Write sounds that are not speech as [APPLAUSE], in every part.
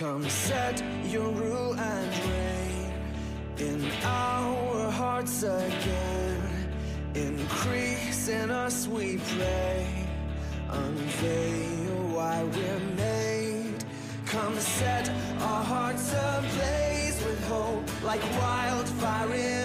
Come set your rule and reign in our hearts again. Increase in us, we pray. Unveil why we're made. Come set our hearts ablaze with hope, like wildfire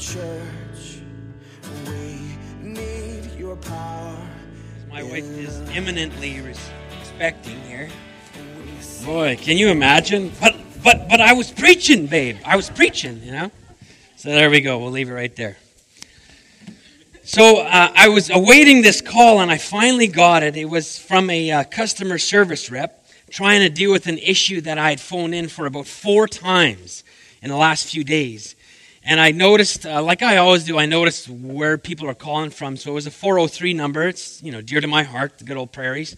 church. We need your power. My wife is eminently res- respecting here. Boy, can you imagine? But but but I was preaching, babe. I was preaching, you know. So there we go. We'll leave it right there. So uh, I was awaiting this call, and I finally got it. It was from a uh, customer service rep trying to deal with an issue that I had phoned in for about four times in the last few days. And I noticed, uh, like I always do, I noticed where people are calling from. So it was a 403 number. It's you know dear to my heart, the good old prairies.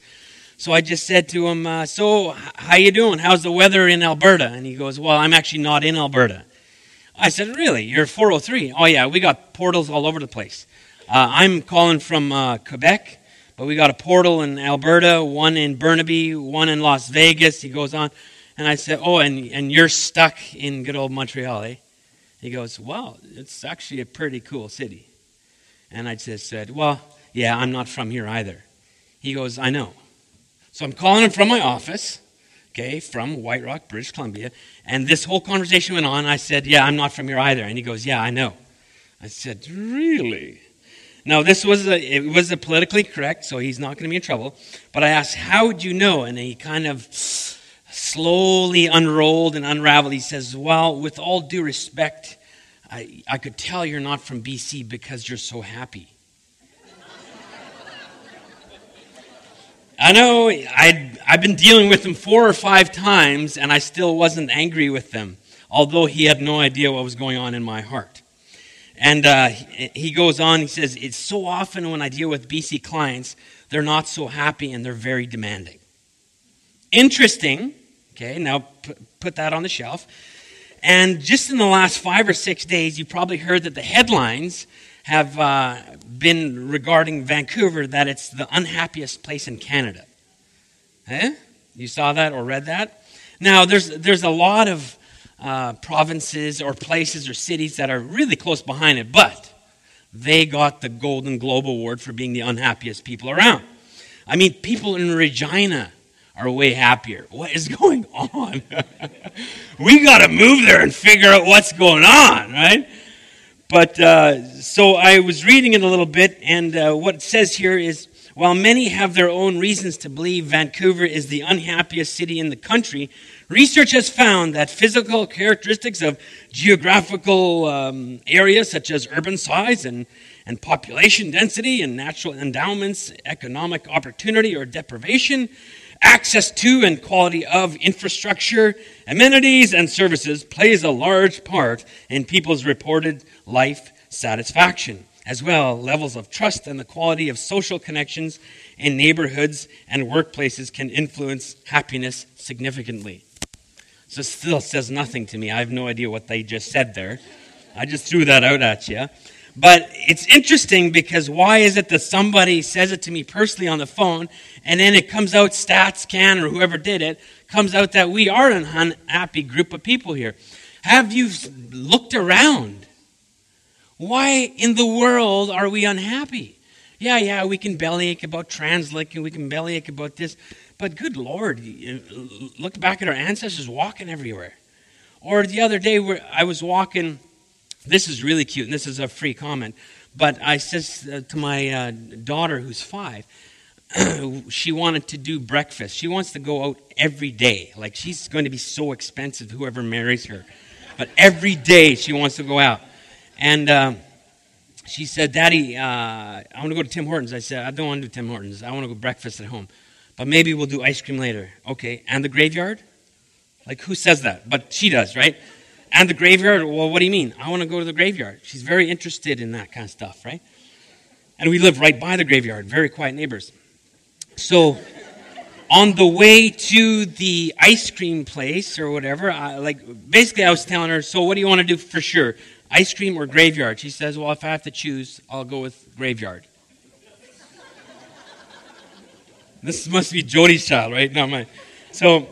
So I just said to him, uh, "So how you doing? How's the weather in Alberta?" And he goes, "Well, I'm actually not in Alberta." I said, "Really? You're 403? Oh yeah, we got portals all over the place. Uh, I'm calling from uh, Quebec, but we got a portal in Alberta, one in Burnaby, one in Las Vegas." He goes on, and I said, "Oh, and and you're stuck in good old Montreal, eh?" He goes, Well, it's actually a pretty cool city. And I just said, Well, yeah, I'm not from here either. He goes, I know. So I'm calling him from my office, okay, from White Rock, British Columbia. And this whole conversation went on. I said, Yeah, I'm not from here either. And he goes, Yeah, I know. I said, Really? Now, this was a, it was a politically correct, so he's not going to be in trouble. But I asked, How would you know? And he kind of slowly unrolled and unraveled. He says, Well, with all due respect, I, I could tell you're not from BC because you're so happy. I know I'd, I've been dealing with him four or five times, and I still wasn't angry with them, although he had no idea what was going on in my heart. And uh, he goes on, he says, It's so often when I deal with BC clients, they're not so happy and they're very demanding. Interesting. Okay, now put, put that on the shelf. And just in the last five or six days, you probably heard that the headlines have uh, been regarding Vancouver that it's the unhappiest place in Canada. Eh? You saw that or read that? Now, there's, there's a lot of uh, provinces or places or cities that are really close behind it, but they got the Golden Globe Award for being the unhappiest people around. I mean, people in Regina are way happier. What is going on? [LAUGHS] we got to move there and figure out what's going on, right? But uh, so I was reading it a little bit, and uh, what it says here is while many have their own reasons to believe Vancouver is the unhappiest city in the country, research has found that physical characteristics of geographical um, areas such as urban size and, and population density and natural endowments, economic opportunity or deprivation, access to and quality of infrastructure, amenities, and services plays a large part in people's reported life satisfaction. As well, levels of trust and the quality of social connections in neighborhoods and workplaces can influence happiness significantly. So, still says nothing to me. I have no idea what they just said there. I just threw that out at you. But it's interesting because why is it that somebody says it to me personally on the phone and then it comes out, StatsCan or whoever did it, comes out that we are an unhappy group of people here? Have you looked around? Why in the world are we unhappy? Yeah, yeah, we can bellyache about TransLink and we can bellyache about this, but good Lord, look back at our ancestors walking everywhere. Or the other day, I was walking, this is really cute, and this is a free comment, but I says uh, to my uh, daughter who's five, [CLEARS THROAT] she wanted to do breakfast. She wants to go out every day. Like she's going to be so expensive, whoever marries her. But every day she wants to go out. And um, she said, Daddy, uh, I want to go to Tim Hortons. I said, I don't want to do Tim Hortons. I want to go breakfast at home. But maybe we'll do ice cream later. Okay. And the graveyard? Like, who says that? But she does, right? And the graveyard? Well, what do you mean? I want to go to the graveyard. She's very interested in that kind of stuff, right? And we live right by the graveyard, very quiet neighbors. So, on the way to the ice cream place or whatever, I, like basically, I was telling her, "So, what do you want to do for sure? ice cream or graveyard? She says, Well, if I have to choose, I'll go with graveyard. [LAUGHS] this must be Jody's child, right? Not mine. So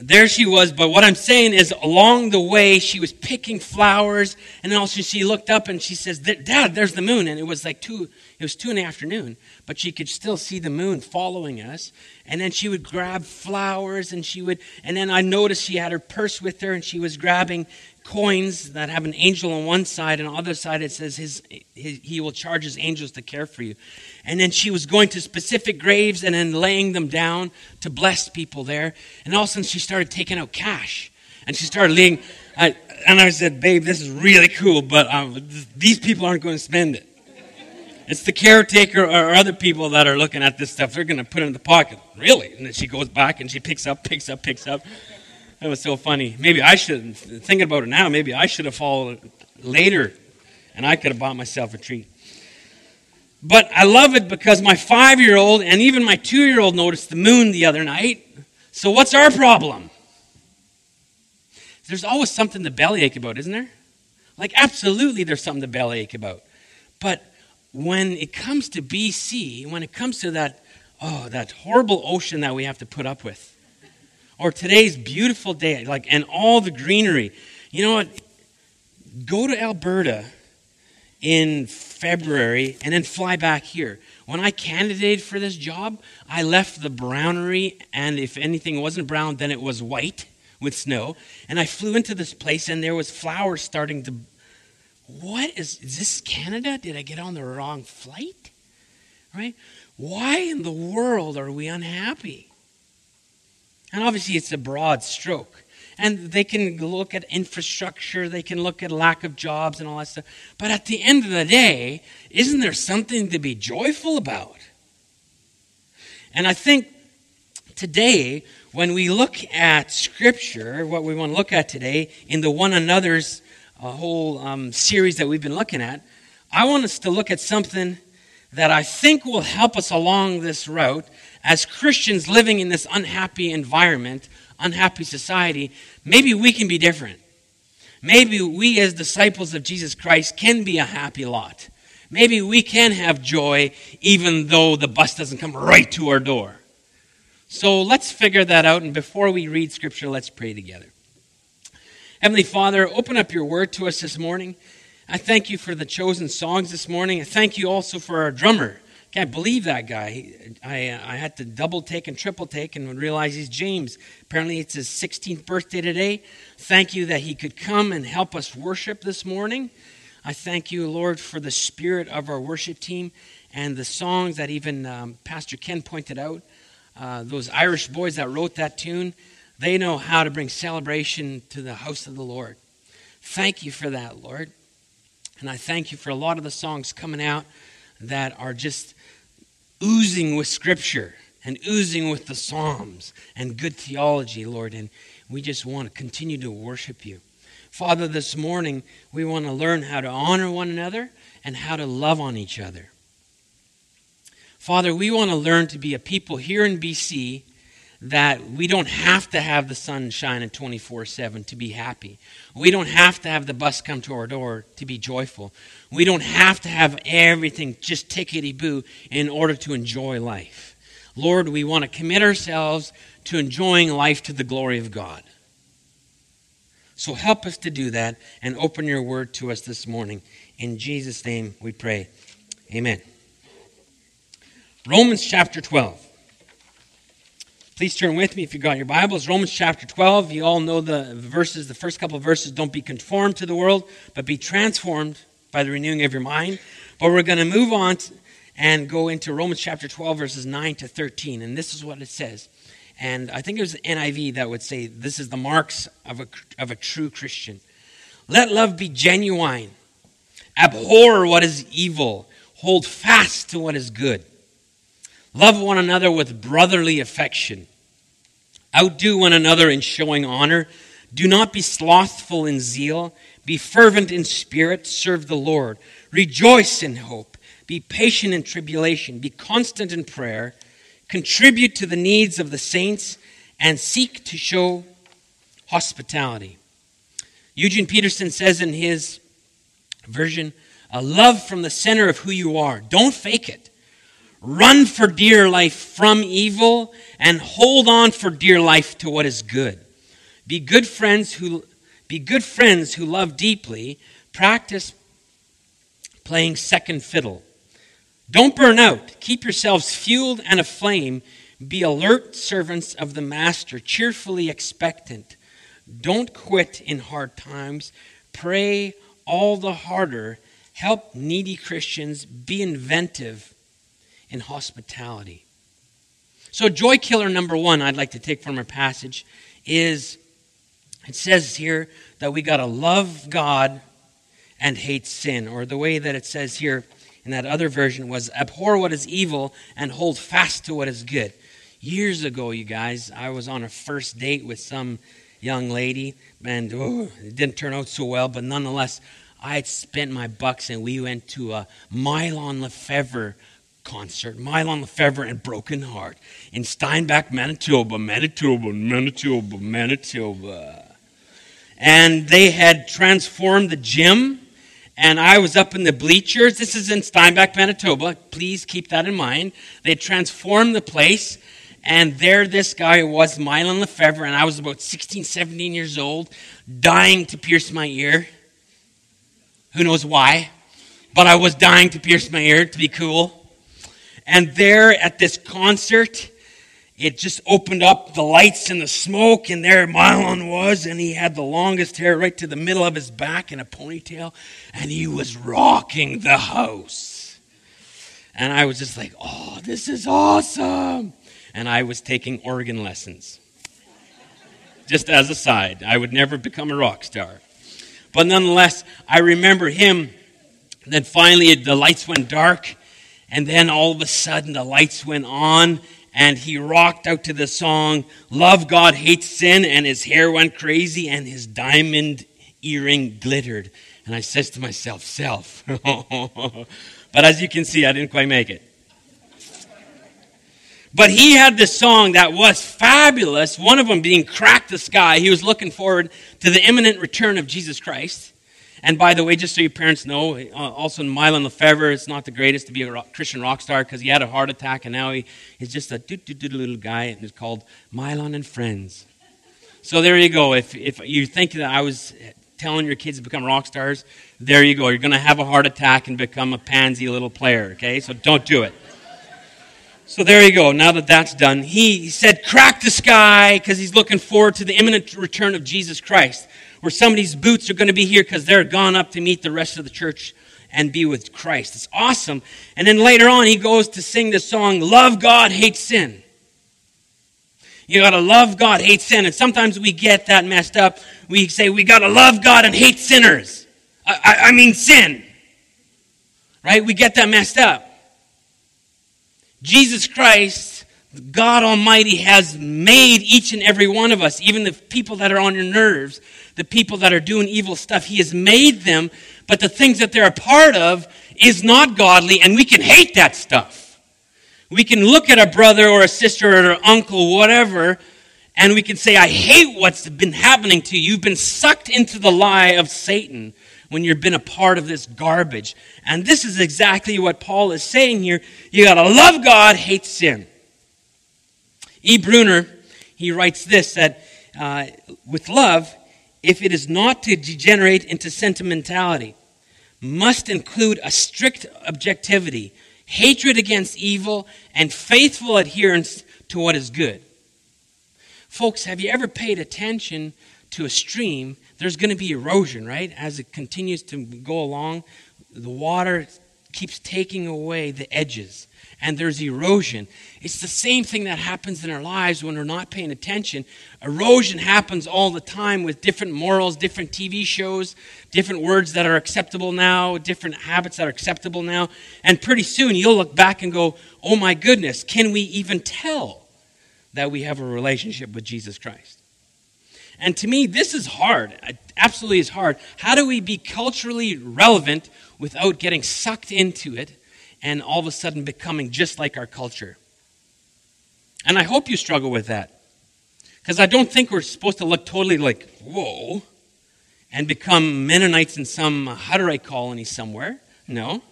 there she was, but what I'm saying is along the way she was picking flowers, and then also she looked up and she says, Dad, there's the moon. And it was like two, it was two in the afternoon, but she could still see the moon following us. And then she would grab flowers and she would, and then I noticed she had her purse with her and she was grabbing coins that have an angel on one side, and on the other side it says his, his, he will charge his angels to care for you. And then she was going to specific graves and then laying them down to bless people there. And all of a sudden she started taking out cash. And she started laying, I, and I said, babe, this is really cool, but um, these people aren't going to spend it. It's the caretaker or other people that are looking at this stuff. They're going to put it in the pocket. Really? And then she goes back and she picks up, picks up, picks up. That was so funny. Maybe I should, thinking about it now, maybe I should have followed later and I could have bought myself a treat. But I love it because my five year old and even my two year old noticed the moon the other night. So what's our problem? There's always something to bellyache about, isn't there? Like, absolutely, there's something to bellyache about. But when it comes to BC, when it comes to that, oh, that horrible ocean that we have to put up with, or today's beautiful day, like, and all the greenery. You know what? Go to Alberta in February and then fly back here. When I candidated for this job, I left the brownery, and if anything wasn't brown, then it was white with snow. And I flew into this place, and there was flowers starting to. What is, is this Canada? Did I get on the wrong flight? Right? Why in the world are we unhappy? And obviously, it's a broad stroke. And they can look at infrastructure, they can look at lack of jobs and all that stuff. But at the end of the day, isn't there something to be joyful about? And I think today, when we look at Scripture, what we want to look at today in the one another's uh, whole um, series that we've been looking at, I want us to look at something that I think will help us along this route as Christians living in this unhappy environment, unhappy society, maybe we can be different. Maybe we, as disciples of Jesus Christ, can be a happy lot. Maybe we can have joy even though the bus doesn't come right to our door. So let's figure that out. And before we read Scripture, let's pray together. Heavenly Father, open up your word to us this morning. I thank you for the chosen songs this morning. I thank you also for our drummer. Can't believe that guy. I, uh, I had to double take and triple take and realize he's James. Apparently, it's his 16th birthday today. Thank you that he could come and help us worship this morning. I thank you, Lord, for the spirit of our worship team and the songs that even um, Pastor Ken pointed out. Uh, those Irish boys that wrote that tune, they know how to bring celebration to the house of the Lord. Thank you for that, Lord. And I thank you for a lot of the songs coming out that are just oozing with Scripture and oozing with the Psalms and good theology, Lord. And we just want to continue to worship you. Father, this morning we want to learn how to honor one another and how to love on each other. Father, we want to learn to be a people here in BC that we don't have to have the sun shining 24 7 to be happy. We don't have to have the bus come to our door to be joyful. We don't have to have everything just tickety boo in order to enjoy life. Lord, we want to commit ourselves to enjoying life to the glory of God. So help us to do that and open your word to us this morning. In Jesus' name we pray. Amen. Romans chapter 12. Please turn with me if you've got your Bibles. Romans chapter 12. You all know the verses, the first couple of verses. Don't be conformed to the world, but be transformed by the renewing of your mind. But we're going to move on and go into Romans chapter 12, verses 9 to 13. And this is what it says. And I think it was NIV that would say this is the marks of a, of a true Christian. Let love be genuine. Abhor what is evil. Hold fast to what is good. Love one another with brotherly affection. Outdo one another in showing honor. Do not be slothful in zeal. Be fervent in spirit. Serve the Lord. Rejoice in hope. Be patient in tribulation. Be constant in prayer. Contribute to the needs of the saints and seek to show hospitality. Eugene Peterson says in his version, a love from the center of who you are. Don't fake it. Run for dear life from evil and hold on for dear life to what is good. Be good friends who be good friends who love deeply. Practice playing second fiddle. Don't burn out. Keep yourselves fueled and aflame. Be alert servants of the Master, cheerfully expectant. Don't quit in hard times. Pray all the harder. Help needy Christians. Be inventive in hospitality. So, joy killer number one, I'd like to take from our passage is it says here that we got to love God and hate sin, or the way that it says here in that other version was abhor what is evil and hold fast to what is good. Years ago, you guys, I was on a first date with some young lady, and oh, it didn't turn out so well, but nonetheless, I had spent my bucks and we went to a Mylon Lefevre concert, Mylon Lefevre and Broken Heart in Steinbach, Manitoba, Manitoba, Manitoba, Manitoba. And they had transformed the gym and I was up in the bleachers. This is in Steinbach, Manitoba. Please keep that in mind. They transformed the place, and there this guy was, Mylon Lefevre, and I was about 16, 17 years old, dying to pierce my ear. Who knows why? But I was dying to pierce my ear to be cool. And there at this concert, it just opened up the lights and the smoke, and there Mylon was, and he had the longest hair right to the middle of his back in a ponytail, and he was rocking the house. And I was just like, oh, this is awesome. And I was taking organ lessons. Just as a side, I would never become a rock star. But nonetheless, I remember him. Then finally, the lights went dark, and then all of a sudden, the lights went on, and he rocked out to the song, Love God Hates Sin, and his hair went crazy and his diamond earring glittered. And I says to myself, Self. [LAUGHS] but as you can see, I didn't quite make it. But he had this song that was fabulous, one of them being Crack the Sky. He was looking forward to the imminent return of Jesus Christ. And by the way, just so your parents know, uh, also Mylon Lefevre is not the greatest to be a rock, Christian rock star because he had a heart attack and now he, he's just a doo doo doo little guy and it's called Mylon and Friends. So there you go. If, if you think that I was telling your kids to become rock stars, there you go. You're going to have a heart attack and become a pansy little player, okay? So don't do it. So there you go. Now that that's done, he said, crack the sky because he's looking forward to the imminent return of Jesus Christ where somebody's boots are going to be here because they're gone up to meet the rest of the church and be with Christ. It's awesome. And then later on, he goes to sing the song, Love God, Hate Sin. You gotta love God, hate sin. And sometimes we get that messed up. We say we gotta love God and hate sinners. I, I, I mean sin. Right? We get that messed up. Jesus Christ, God Almighty, has made each and every one of us, even the people that are on your nerves, the people that are doing evil stuff. He has made them, but the things that they're a part of is not godly, and we can hate that stuff. We can look at a brother or a sister or an uncle, whatever, and we can say, I hate what's been happening to you. You've been sucked into the lie of Satan when you've been a part of this garbage. And this is exactly what Paul is saying here. You got to love God, hate sin. E. Brunner, he writes this that uh, with love, if it is not to degenerate into sentimentality, must include a strict objectivity, hatred against evil, and faithful adherence to what is good. Folks, have you ever paid attention to a stream? There's going to be erosion, right? As it continues to go along, the water keeps taking away the edges and there's erosion. It's the same thing that happens in our lives when we're not paying attention. Erosion happens all the time with different morals, different TV shows, different words that are acceptable now, different habits that are acceptable now. And pretty soon you'll look back and go, oh my goodness, can we even tell that we have a relationship with Jesus Christ? And to me, this is hard. It absolutely is hard. How do we be culturally relevant without getting sucked into it? and all of a sudden becoming just like our culture. And I hope you struggle with that. Because I don't think we're supposed to look totally like, whoa, and become Mennonites in some Hutterite colony somewhere. No.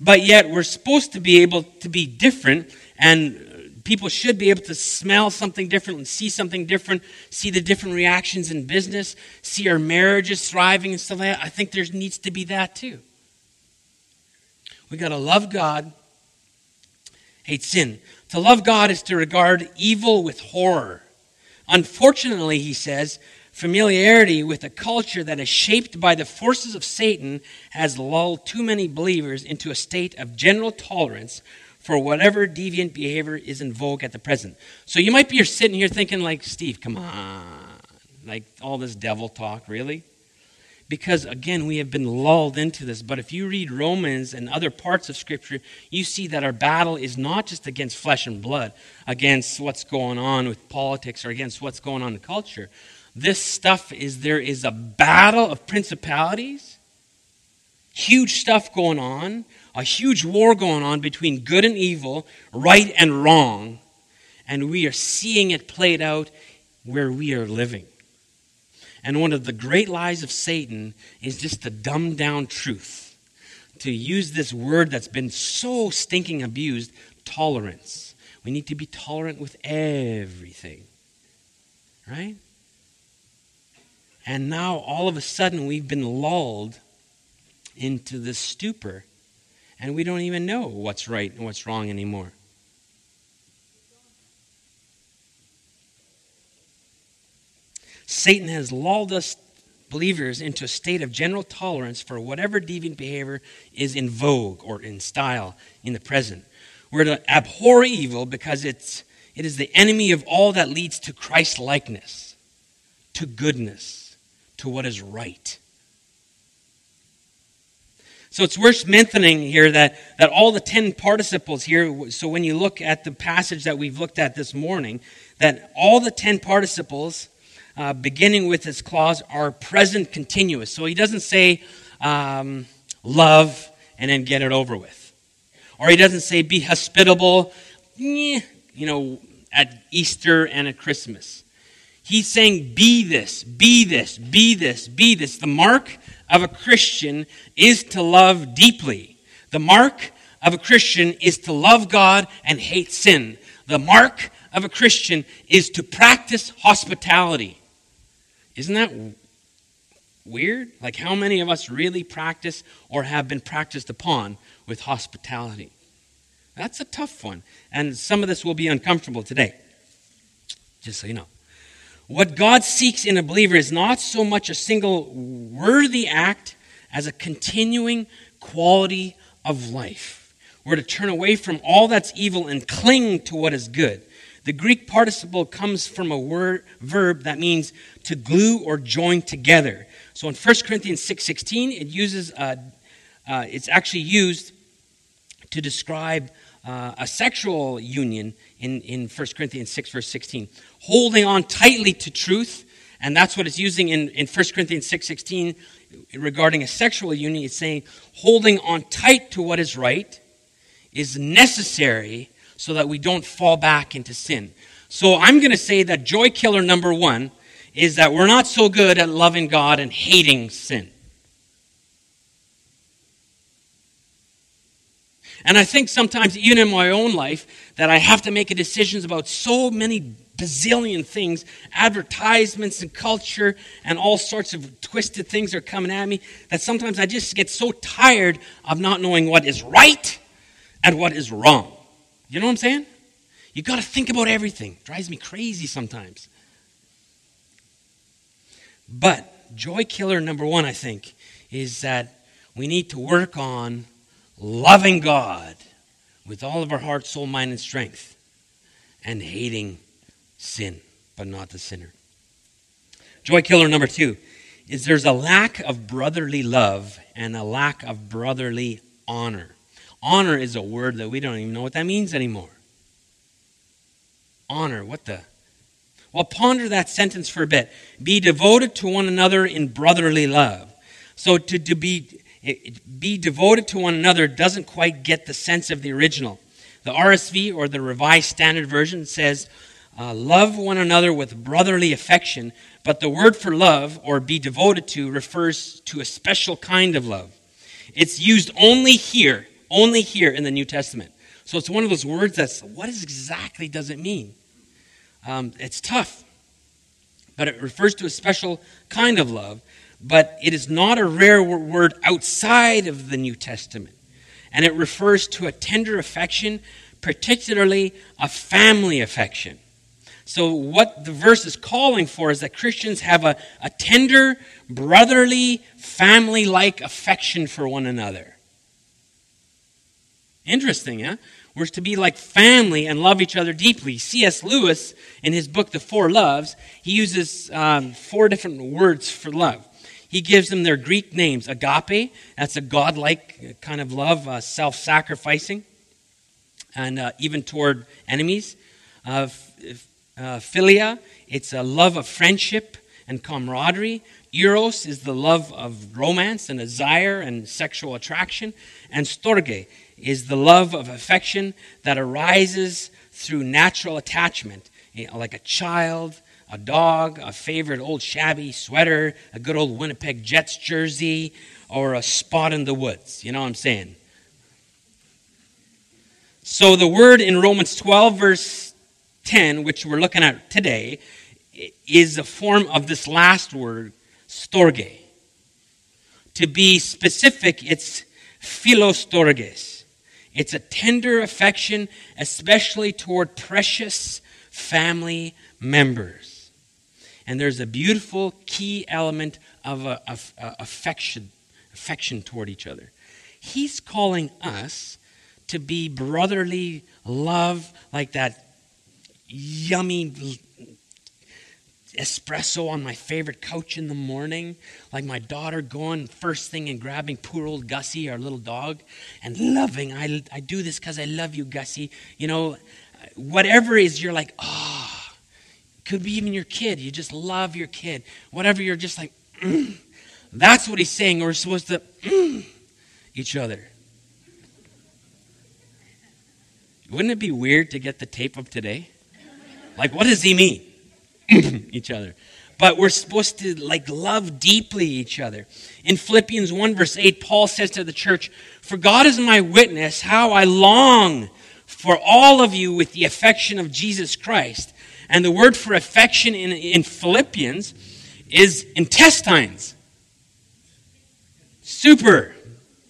But yet, we're supposed to be able to be different, and people should be able to smell something different and see something different, see the different reactions in business, see our marriages thriving and stuff like that. I think there needs to be that too. We got to love God, hate sin. To love God is to regard evil with horror. Unfortunately, he says, familiarity with a culture that is shaped by the forces of Satan has lulled too many believers into a state of general tolerance for whatever deviant behavior is in vogue at the present. So you might be sitting here thinking, like, Steve, come on. Like all this devil talk, really? because again we have been lulled into this but if you read romans and other parts of scripture you see that our battle is not just against flesh and blood against what's going on with politics or against what's going on in culture this stuff is there is a battle of principalities huge stuff going on a huge war going on between good and evil right and wrong and we are seeing it played out where we are living and one of the great lies of Satan is just to dumb down truth, to use this word that's been so stinking abused tolerance. We need to be tolerant with everything. Right? And now, all of a sudden, we've been lulled into this stupor, and we don't even know what's right and what's wrong anymore. Satan has lulled us believers into a state of general tolerance for whatever deviant behavior is in vogue or in style in the present. We're to abhor evil because it's, it is the enemy of all that leads to Christ likeness, to goodness, to what is right. So it's worth mentioning here that, that all the 10 participles here, so when you look at the passage that we've looked at this morning, that all the 10 participles uh, beginning with this clause are present continuous. So he doesn't say um, love and then get it over with. Or he doesn't say be hospitable, you know, at Easter and at Christmas. He's saying be this, be this, be this, be this. The mark of a Christian is to love deeply. The mark of a Christian is to love God and hate sin. The mark of a Christian is to practice hospitality. Isn't that weird? Like, how many of us really practice or have been practiced upon with hospitality? That's a tough one. And some of this will be uncomfortable today, just so you know. What God seeks in a believer is not so much a single worthy act as a continuing quality of life. We're to turn away from all that's evil and cling to what is good. The Greek participle comes from a word, verb that means to glue or join together. So in 1 Corinthians 6.16, it uses, uh, uh, it's actually used to describe uh, a sexual union in, in 1 Corinthians 6, verse 16. Holding on tightly to truth, and that's what it's using in, in 1 Corinthians 6.16 regarding a sexual union. It's saying holding on tight to what is right is necessary so that we don't fall back into sin. So I'm going to say that joy killer number one is that we're not so good at loving God and hating sin. And I think sometimes, even in my own life, that I have to make decisions about so many bazillion things advertisements and culture and all sorts of twisted things are coming at me that sometimes I just get so tired of not knowing what is right and what is wrong. You know what I'm saying? You got to think about everything. It drives me crazy sometimes. But joy killer number one, I think, is that we need to work on loving God with all of our heart, soul, mind, and strength, and hating sin, but not the sinner. Joy killer number two is there's a lack of brotherly love and a lack of brotherly honor. Honor is a word that we don't even know what that means anymore. Honor, what the? Well, ponder that sentence for a bit. Be devoted to one another in brotherly love. So to, to be, be devoted to one another doesn't quite get the sense of the original. The RSV, or the Revised Standard Version, says, uh, Love one another with brotherly affection, but the word for love or be devoted to refers to a special kind of love. It's used only here, only here in the New Testament. So it's one of those words that's what exactly does it mean? Um, it's tough, but it refers to a special kind of love. But it is not a rare word outside of the New Testament, and it refers to a tender affection, particularly a family affection. So, what the verse is calling for is that Christians have a, a tender, brotherly, family like affection for one another. Interesting, yeah? We're to be like family and love each other deeply. C.S. Lewis, in his book, The Four Loves, he uses um, four different words for love. He gives them their Greek names agape, that's a godlike kind of love, uh, self sacrificing, and uh, even toward enemies. Uh, uh, philia, it's a love of friendship and camaraderie. Eros is the love of romance and desire and sexual attraction. And storge is the love of affection that arises through natural attachment, like a child, a dog, a favorite old shabby sweater, a good old Winnipeg Jets jersey, or a spot in the woods. You know what I'm saying? So the word in Romans 12, verse 10, which we're looking at today, is a form of this last word, storge. To be specific, it's philostorges. It's a tender affection, especially toward precious family members. And there's a beautiful key element of, a, of a affection, affection toward each other. He's calling us to be brotherly love, like that yummy espresso on my favorite couch in the morning, like my daughter going first thing and grabbing poor old Gussie, our little dog, and loving. I, I do this because I love you, Gussie. You know, whatever is, you're like, oh, could be even your kid. You just love your kid. Whatever, you're just like, mm. [CLEARS THROAT] that's what he's saying. We're supposed to mm, [CLEARS THROAT] each other. Wouldn't it be weird to get the tape of today? Like, what does he mean? [CLEARS THROAT] each other. But we're supposed to like love deeply each other. In Philippians 1, verse 8, Paul says to the church, For God is my witness, how I long for all of you with the affection of Jesus Christ. And the word for affection in, in Philippians is intestines. Super,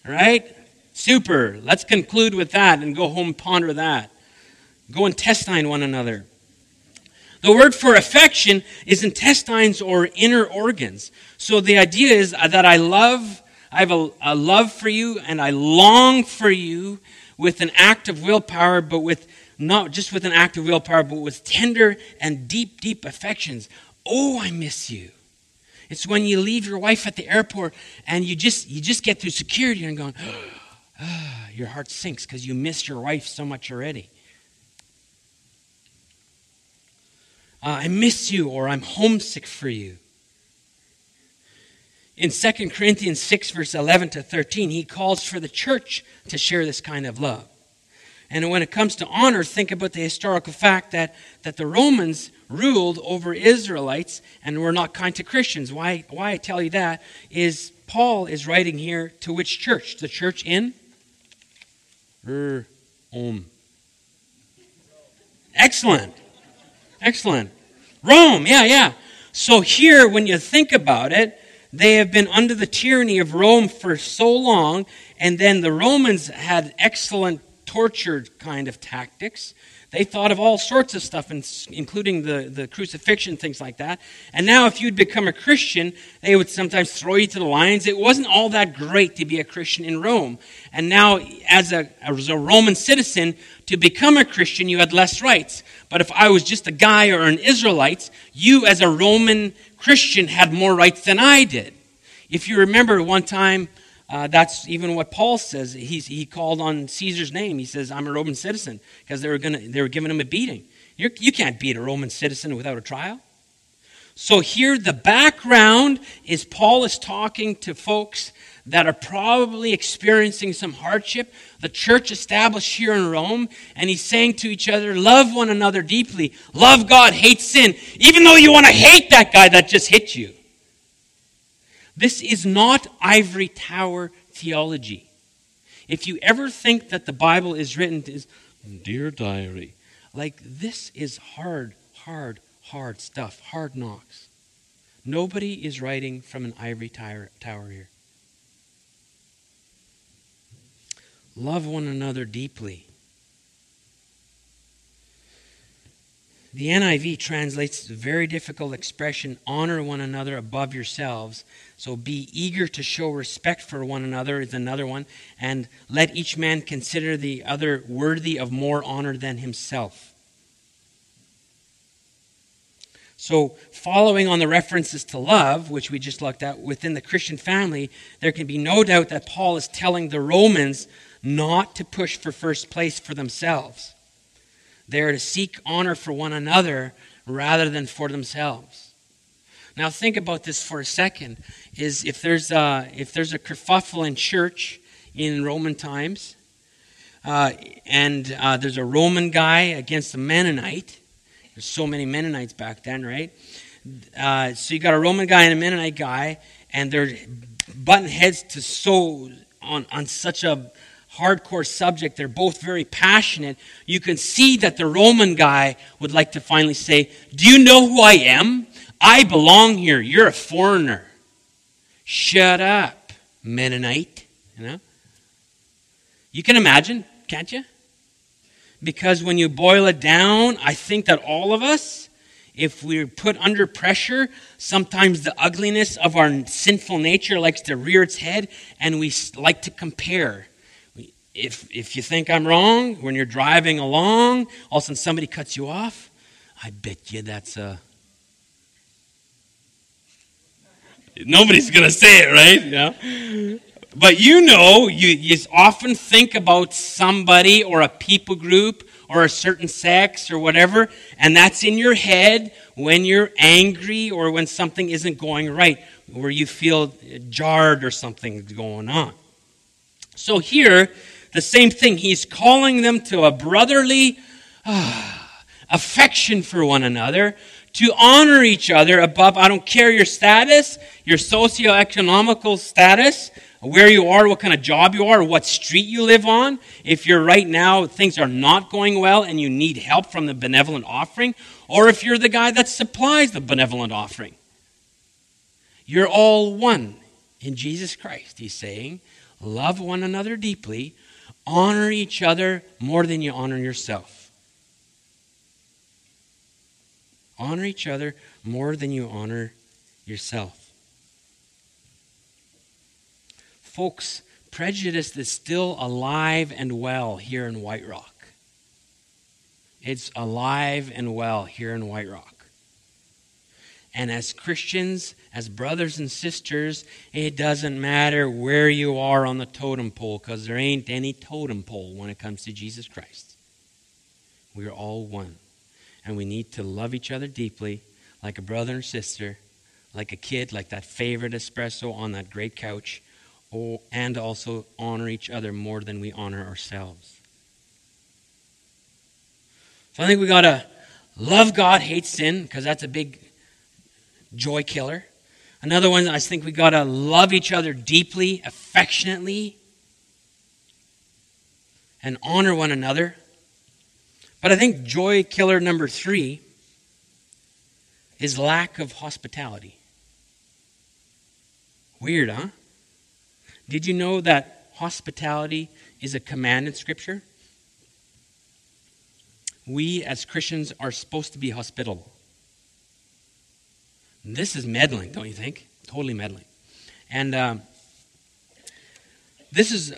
right? Super. Let's conclude with that and go home ponder that. Go intestine one another. The word for affection is intestines or inner organs. So the idea is that I love, I have a, a love for you and I long for you with an act of willpower, but with not just with an act of willpower, but with tender and deep, deep affections. Oh, I miss you. It's when you leave your wife at the airport and you just you just get through security and going, oh, [GASPS] your heart sinks because you miss your wife so much already. uh, I miss you or I'm homesick for you. In 2 Corinthians 6, verse 11 to 13, he calls for the church to share this kind of love. And when it comes to honor, think about the historical fact that, that the Romans ruled over Israelites and were not kind to Christians. Why, why I tell you that is Paul is writing here to which church? The church in Rome. Excellent. Excellent. Rome, yeah, yeah. So here, when you think about it, they have been under the tyranny of Rome for so long, and then the Romans had excellent torture kind of tactics. They thought of all sorts of stuff, including the, the crucifixion, things like that. And now, if you'd become a Christian, they would sometimes throw you to the lions. It wasn't all that great to be a Christian in Rome. And now, as a, as a Roman citizen, to become a Christian, you had less rights. But if I was just a guy or an Israelite, you, as a Roman Christian, had more rights than I did. If you remember one time, uh, that's even what Paul says. He's, he called on Caesar's name. He says, I'm a Roman citizen, because they were, gonna, they were giving him a beating. You're, you can not beat a Roman citizen without a trial. So here, the background is Paul is talking to folks that are probably experiencing some hardship. The church established here in Rome, and he's saying to each other, Love one another deeply. Love God, hate sin, even though you want to hate that guy that just hit you. This is not ivory tower theology. If you ever think that the Bible is written as, Dear Diary, like this is hard, hard, hard stuff, hard knocks. Nobody is writing from an ivory tower, here. Love one another deeply. The NIV translates the very difficult expression, honor one another above yourselves. So be eager to show respect for one another is another one. And let each man consider the other worthy of more honor than himself. So, following on the references to love, which we just looked at within the Christian family, there can be no doubt that Paul is telling the Romans not to push for first place for themselves. They are to seek honor for one another rather than for themselves. Now, think about this for a second. Is if there's a, if there's a kerfuffle in church in Roman times, uh, and uh, there's a Roman guy against a Mennonite, there's so many Mennonites back then, right? Uh, so you got a Roman guy and a Mennonite guy, and they're butting heads to so on on such a hardcore subject. They're both very passionate. You can see that the Roman guy would like to finally say, "Do you know who I am? I belong here. You're a foreigner. Shut up, Mennonite." You know. You can imagine, can't you? because when you boil it down, I think that all of us, if we're put under pressure, sometimes the ugliness of our sinful nature likes to rear its head and we like to compare. If, if you think I'm wrong, when you're driving along, all of a sudden somebody cuts you off, I bet you that's a. Nobody's going to say it, right? Yeah. But you know, you, you often think about somebody or a people group or a certain sex or whatever, and that's in your head when you're angry or when something isn't going right, where you feel jarred or something's going on. So here, the same thing. He's calling them to a brotherly uh, [SIGHS] affection for one another, to honor each other above, I don't care your status, your socioeconomical status, where you are, what kind of job you are, what street you live on. If you're right now, things are not going well and you need help from the benevolent offering, or if you're the guy that supplies the benevolent offering. You're all one in Jesus Christ, he's saying. Love one another deeply, honor each other more than you honor yourself. Honor each other more than you honor yourself. Folks, prejudice is still alive and well here in White Rock. It's alive and well here in White Rock. And as Christians, as brothers and sisters, it doesn't matter where you are on the totem pole because there ain't any totem pole when it comes to Jesus Christ. We're all one. And we need to love each other deeply, like a brother and sister, like a kid, like that favorite espresso on that great couch and also honor each other more than we honor ourselves. So I think we got to love God, hate sin, because that's a big joy killer. Another one, I think we got to love each other deeply, affectionately, and honor one another. But I think joy killer number three is lack of hospitality. Weird, huh? Did you know that hospitality is a command in Scripture? We as Christians are supposed to be hospitable. This is meddling, don't you think? Totally meddling. And um, this is,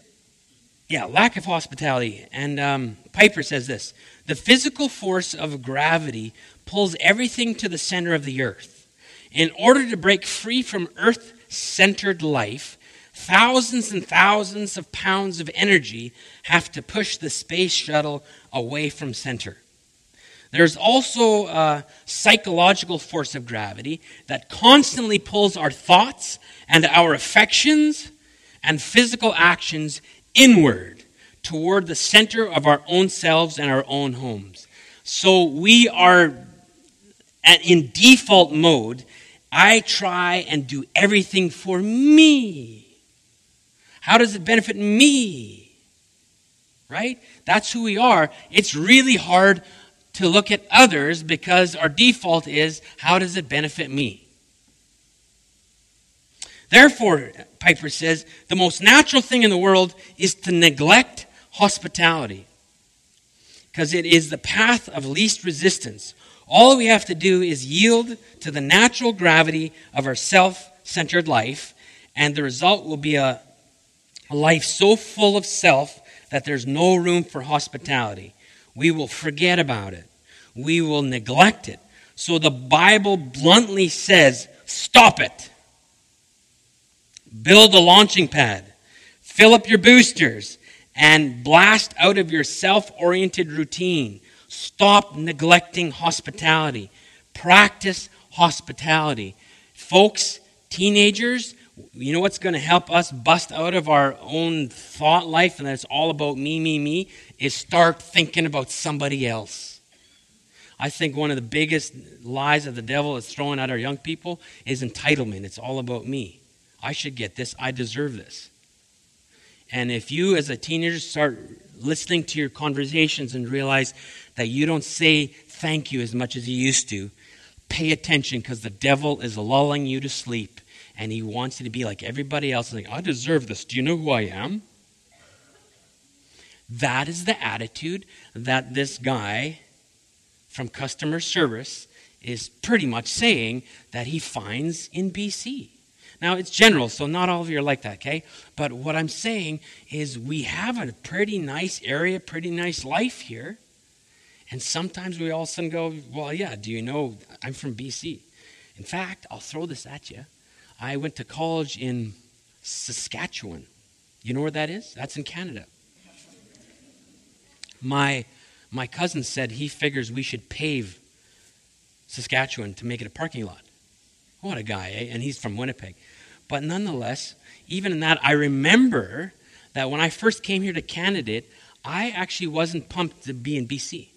yeah, lack of hospitality. And um, Piper says this The physical force of gravity pulls everything to the center of the earth. In order to break free from earth centered life, Thousands and thousands of pounds of energy have to push the space shuttle away from center. There's also a psychological force of gravity that constantly pulls our thoughts and our affections and physical actions inward toward the center of our own selves and our own homes. So we are at, in default mode. I try and do everything for me. How does it benefit me? Right? That's who we are. It's really hard to look at others because our default is how does it benefit me? Therefore, Piper says, the most natural thing in the world is to neglect hospitality because it is the path of least resistance. All we have to do is yield to the natural gravity of our self centered life, and the result will be a, a life so full of self that there's no room for hospitality. We will forget about it, we will neglect it. So the Bible bluntly says, stop it. Build a launching pad. Fill up your boosters and blast out of your self oriented routine. Stop neglecting hospitality. Practice hospitality. Folks, teenagers, you know what's going to help us bust out of our own thought life and that's all about me, me, me? Is start thinking about somebody else. I think one of the biggest lies of the devil is throwing at our young people is entitlement. It's all about me. I should get this. I deserve this. And if you, as a teenager, start listening to your conversations and realize that you don't say thank you as much as you used to, pay attention because the devil is lulling you to sleep and he wants you to be like everybody else like, I deserve this. Do you know who I am? That is the attitude that this guy from customer service is pretty much saying that he finds in BC. Now, it's general, so not all of you are like that, okay? But what I'm saying is we have a pretty nice area, pretty nice life here. And sometimes we all of a sudden go, well, yeah, do you know I'm from BC? In fact, I'll throw this at you. I went to college in Saskatchewan. You know where that is? That's in Canada. My, my cousin said he figures we should pave Saskatchewan to make it a parking lot. What a guy, eh? And he's from Winnipeg. But nonetheless, even in that, I remember that when I first came here to Canada, I actually wasn't pumped to be in BC.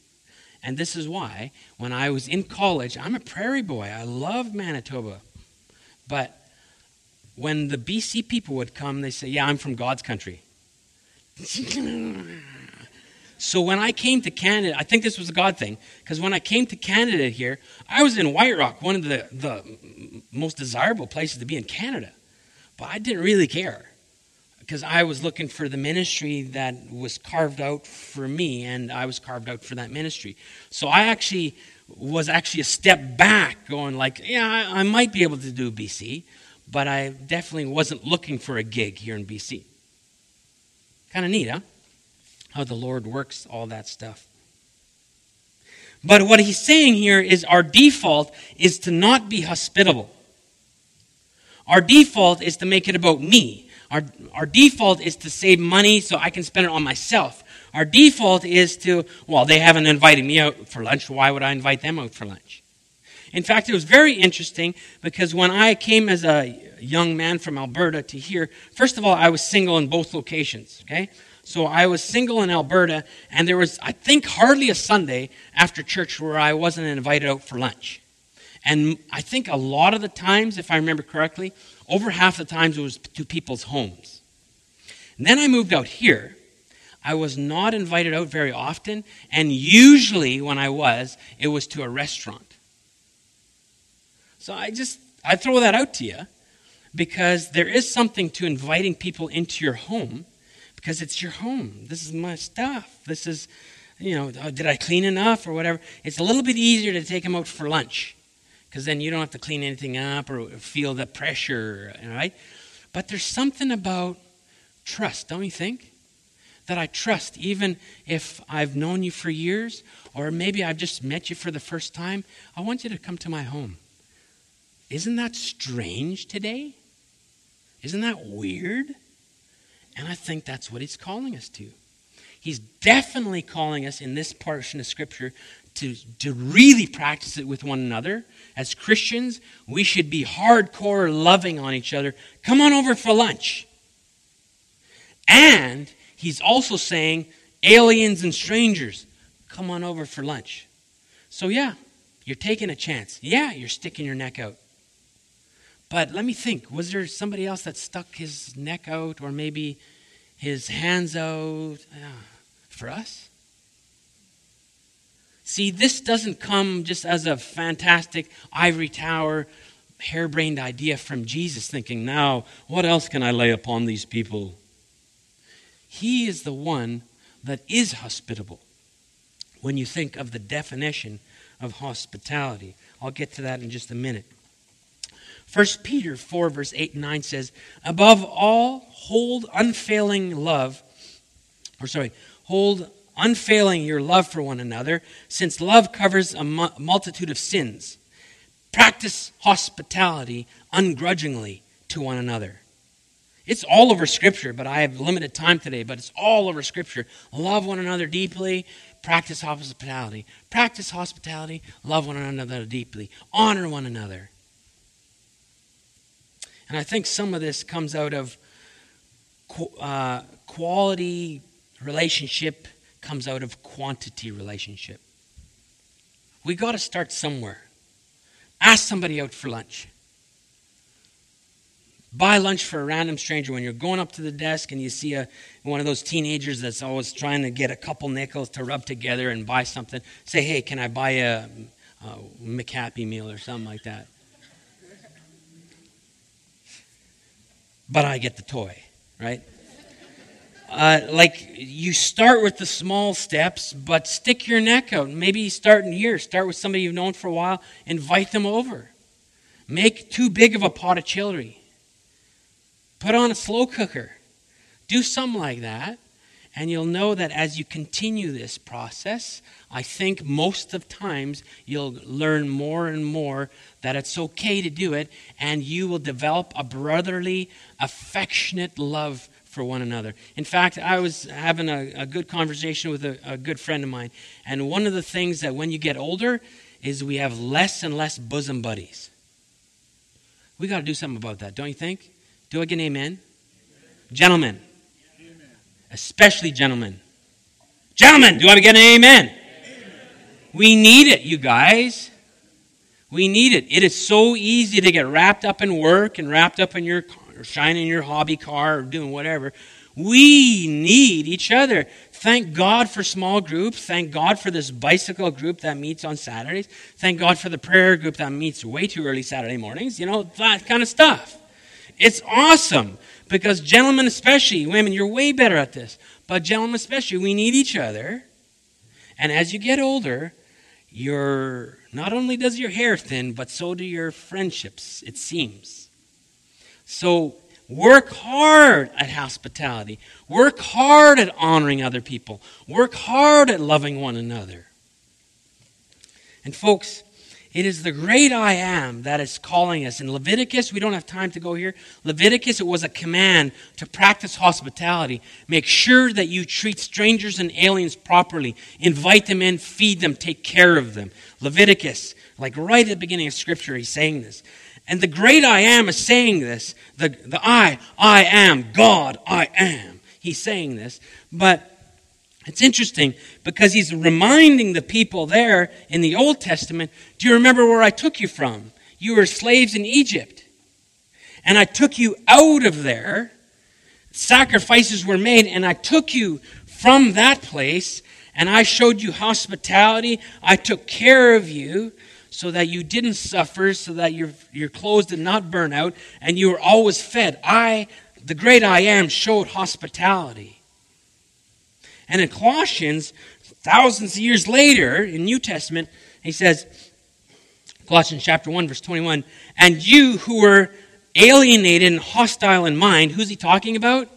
And this is why, when I was in college, I'm a prairie boy. I love Manitoba. But when the BC people would come, they say, Yeah, I'm from God's country. [LAUGHS] so when I came to Canada, I think this was a God thing, because when I came to Canada here, I was in White Rock, one of the, the most desirable places to be in Canada. But I didn't really care because I was looking for the ministry that was carved out for me, and I was carved out for that ministry. So I actually was actually a step back, going like, yeah, I, I might be able to do BC, but I definitely wasn't looking for a gig here in BC. Kind of neat, huh? How the Lord works all that stuff. But what he's saying here is our default is to not be hospitable. Our default is to make it about me. Our, our default is to save money so I can spend it on myself. Our default is to, well, they haven't invited me out for lunch. Why would I invite them out for lunch? In fact, it was very interesting because when I came as a young man from Alberta to here, first of all, I was single in both locations, okay? So I was single in Alberta, and there was, I think, hardly a Sunday after church where I wasn't invited out for lunch. And I think a lot of the times, if I remember correctly, over half the times it was to people's homes. And then I moved out here. I was not invited out very often, and usually when I was, it was to a restaurant. So I just I throw that out to you because there is something to inviting people into your home because it's your home. This is my stuff. This is, you know, oh, did I clean enough or whatever? It's a little bit easier to take them out for lunch because then you don't have to clean anything up or feel the pressure, right? But there's something about trust, don't you think? That I trust, even if I've known you for years, or maybe I've just met you for the first time. I want you to come to my home. Isn't that strange today? Isn't that weird? And I think that's what he's calling us to. He's definitely calling us in this portion of Scripture to, to really practice it with one another. As Christians, we should be hardcore loving on each other. Come on over for lunch. And he's also saying, aliens and strangers, come on over for lunch. So, yeah, you're taking a chance. Yeah, you're sticking your neck out. But let me think was there somebody else that stuck his neck out or maybe his hands out yeah. for us? See, this doesn't come just as a fantastic ivory tower, harebrained idea from Jesus, thinking, now, what else can I lay upon these people? He is the one that is hospitable when you think of the definition of hospitality. I'll get to that in just a minute. 1 Peter 4, verse 8 and 9 says, Above all, hold unfailing love, or sorry, hold unfailing your love for one another, since love covers a multitude of sins. Practice hospitality ungrudgingly to one another. It's all over Scripture, but I have limited time today, but it's all over Scripture. Love one another deeply, practice hospitality. Practice hospitality, love one another deeply, honor one another. And I think some of this comes out of uh, quality relationship comes out of quantity relationship. We got to start somewhere. Ask somebody out for lunch. Buy lunch for a random stranger when you're going up to the desk and you see a, one of those teenagers that's always trying to get a couple nickels to rub together and buy something. Say, hey, can I buy a, a McHappy meal or something like that? But I get the toy, right? Uh, like you start with the small steps, but stick your neck out. Maybe start in here. Start with somebody you've known for a while. Invite them over. Make too big of a pot of chili. Put on a slow cooker. Do something like that. And you'll know that as you continue this process, I think most of times you'll learn more and more that it's okay to do it, and you will develop a brotherly, affectionate love for one another. In fact, I was having a, a good conversation with a, a good friend of mine, and one of the things that when you get older is we have less and less bosom buddies. We got to do something about that, don't you think? Do I get an amen? amen. Gentlemen. Especially gentlemen. Gentlemen, do I get an amen? amen? We need it, you guys. We need it. It is so easy to get wrapped up in work and wrapped up in your car, or shining your hobby car or doing whatever. We need each other. Thank God for small groups. Thank God for this bicycle group that meets on Saturdays. Thank God for the prayer group that meets way too early Saturday mornings. You know, that kind of stuff. It's awesome because gentlemen, especially women, you're way better at this. But gentlemen, especially, we need each other. And as you get older, your not only does your hair thin, but so do your friendships, it seems. So work hard at hospitality. Work hard at honoring other people. Work hard at loving one another. And folks, it is the great I am that is calling us. In Leviticus, we don't have time to go here. Leviticus, it was a command to practice hospitality. Make sure that you treat strangers and aliens properly. Invite them in, feed them, take care of them. Leviticus, like right at the beginning of Scripture, he's saying this. And the great I am is saying this. The, the I, I am, God, I am. He's saying this. But it's interesting because he's reminding the people there in the Old Testament do you remember where I took you from? You were slaves in Egypt. And I took you out of there. Sacrifices were made, and I took you from that place, and I showed you hospitality. I took care of you so that you didn't suffer, so that your, your clothes did not burn out, and you were always fed. I, the great I am, showed hospitality. And in Colossians, thousands of years later, in New Testament, he says, Colossians chapter 1, verse 21, and you who were alienated and hostile in mind, who's he talking about?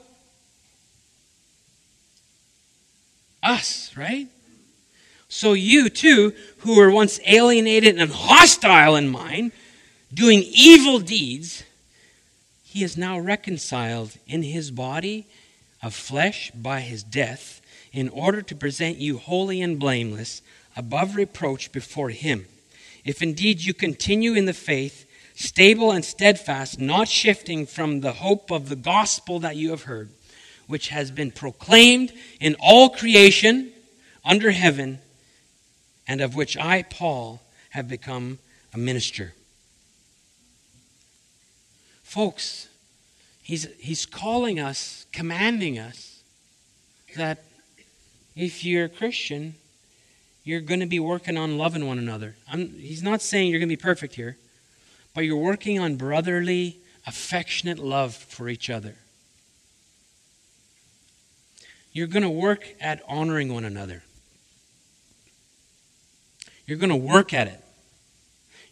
Us, right? So you too, who were once alienated and hostile in mind, doing evil deeds, he is now reconciled in his body of flesh by his death in order to present you holy and blameless, above reproach before Him. If indeed you continue in the faith, stable and steadfast, not shifting from the hope of the gospel that you have heard, which has been proclaimed in all creation under heaven, and of which I, Paul, have become a minister. Folks, he's, he's calling us, commanding us that if you're a Christian, you're going to be working on loving one another. I'm, he's not saying you're going to be perfect here, but you're working on brotherly, affectionate love for each other. You're going to work at honoring one another. You're going to work at it.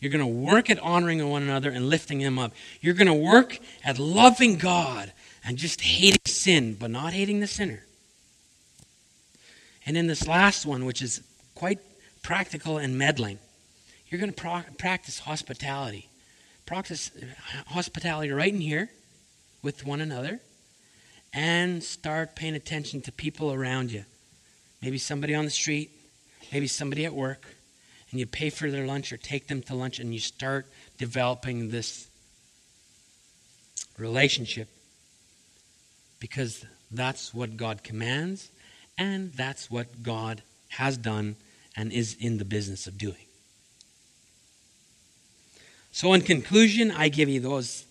You're going to work at honoring one another and lifting them up. You're going to work at loving God and just hating sin, but not hating the sinner. And in this last one, which is quite practical and meddling, you're going to pro- practice hospitality. Practice uh, hospitality right in here with one another and start paying attention to people around you. Maybe somebody on the street, maybe somebody at work, and you pay for their lunch or take them to lunch and you start developing this relationship because that's what God commands and that's what God has done and is in the business of doing. So, in conclusion, I give you those,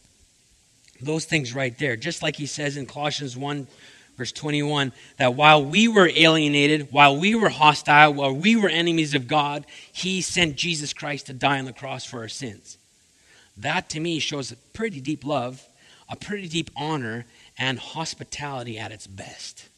those things right there. Just like he says in Colossians 1, verse 21, that while we were alienated, while we were hostile, while we were enemies of God, he sent Jesus Christ to die on the cross for our sins. That to me shows a pretty deep love, a pretty deep honor, and hospitality at its best.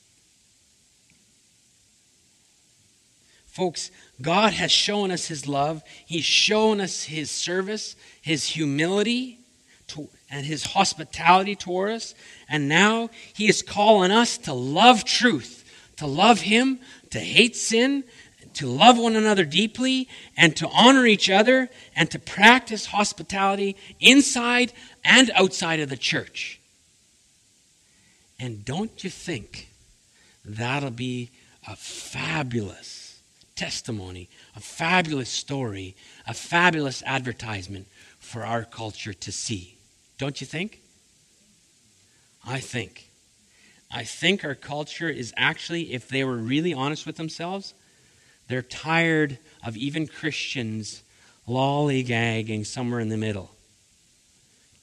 Folks, God has shown us His love. He's shown us His service, His humility, to, and His hospitality toward us. And now He is calling us to love truth, to love Him, to hate sin, to love one another deeply, and to honor each other, and to practice hospitality inside and outside of the church. And don't you think that'll be a fabulous testimony, a fabulous story, a fabulous advertisement for our culture to see. Don't you think? I think. I think our culture is actually, if they were really honest with themselves, they're tired of even Christians lollygagging somewhere in the middle.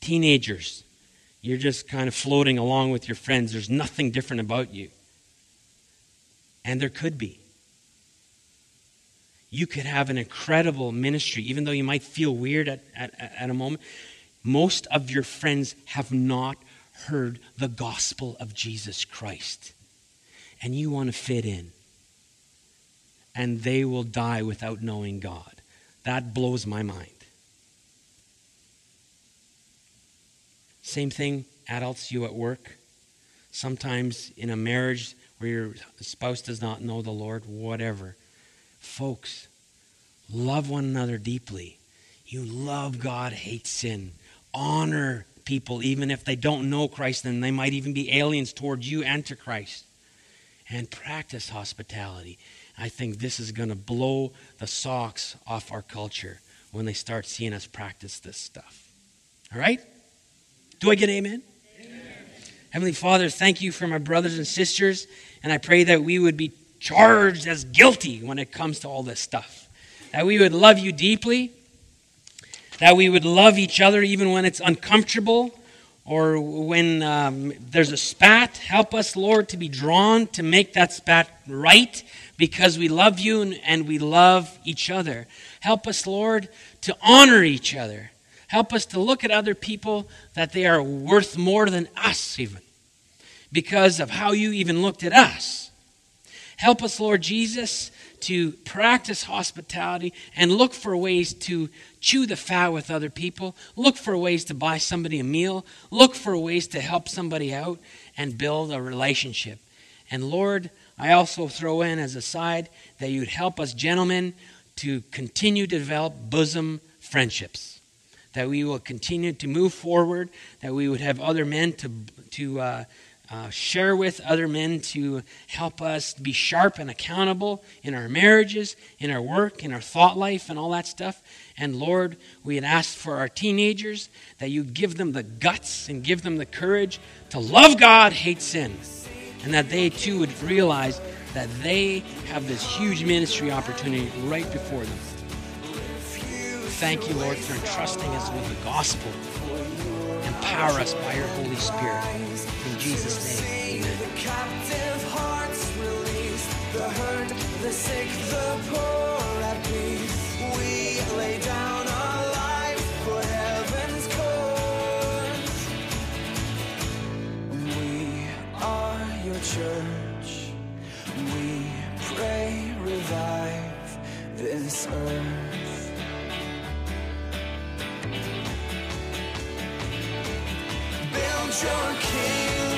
Teenagers, you're just kind of floating along with your friends. There's nothing different about you. And there could be you could have an incredible ministry, even though you might feel weird at, at, at a moment. Most of your friends have not heard the gospel of Jesus Christ. And you want to fit in. And they will die without knowing God. That blows my mind. Same thing, adults, you at work. Sometimes in a marriage where your spouse does not know the Lord, whatever Folks, love one another deeply. You love God, hate sin. Honor people, even if they don't know Christ, and they might even be aliens towards you and to Christ. And practice hospitality. I think this is going to blow the socks off our culture when they start seeing us practice this stuff. All right? Do I get amen? amen? Heavenly Father, thank you for my brothers and sisters, and I pray that we would be charged as guilty when it comes to all this stuff. That we would love you deeply, that we would love each other even when it's uncomfortable or when um, there's a spat. Help us, Lord, to be drawn to make that spat right because we love you and, and we love each other. Help us, Lord, to honor each other. Help us to look at other people that they are worth more than us, even because of how you even looked at us. Help us, Lord Jesus, to practice hospitality and look for ways to chew the fat with other people. Look for ways to buy somebody a meal. Look for ways to help somebody out and build a relationship. And Lord, I also throw in as a side that you'd help us, gentlemen, to continue to develop bosom friendships. That we will continue to move forward, that we would have other men to, to uh, uh, share with other men to help us be sharp and accountable in our marriages, in our work, in our thought life, and all that stuff. And Lord, we had asked for our teenagers that you give them the guts and give them the courage to love God, hate sin. and that they too would realize that they have this huge ministry opportunity right before them. Thank you, Lord, for entrusting us with the gospel. Empower us by your Holy Spirit. In Jesus' name, amen. The captive hearts released, the hurt, the sick, the poor at peace. We lay down our lives for heaven's cause. We are your church. We pray, revive this earth. Build your kingdom.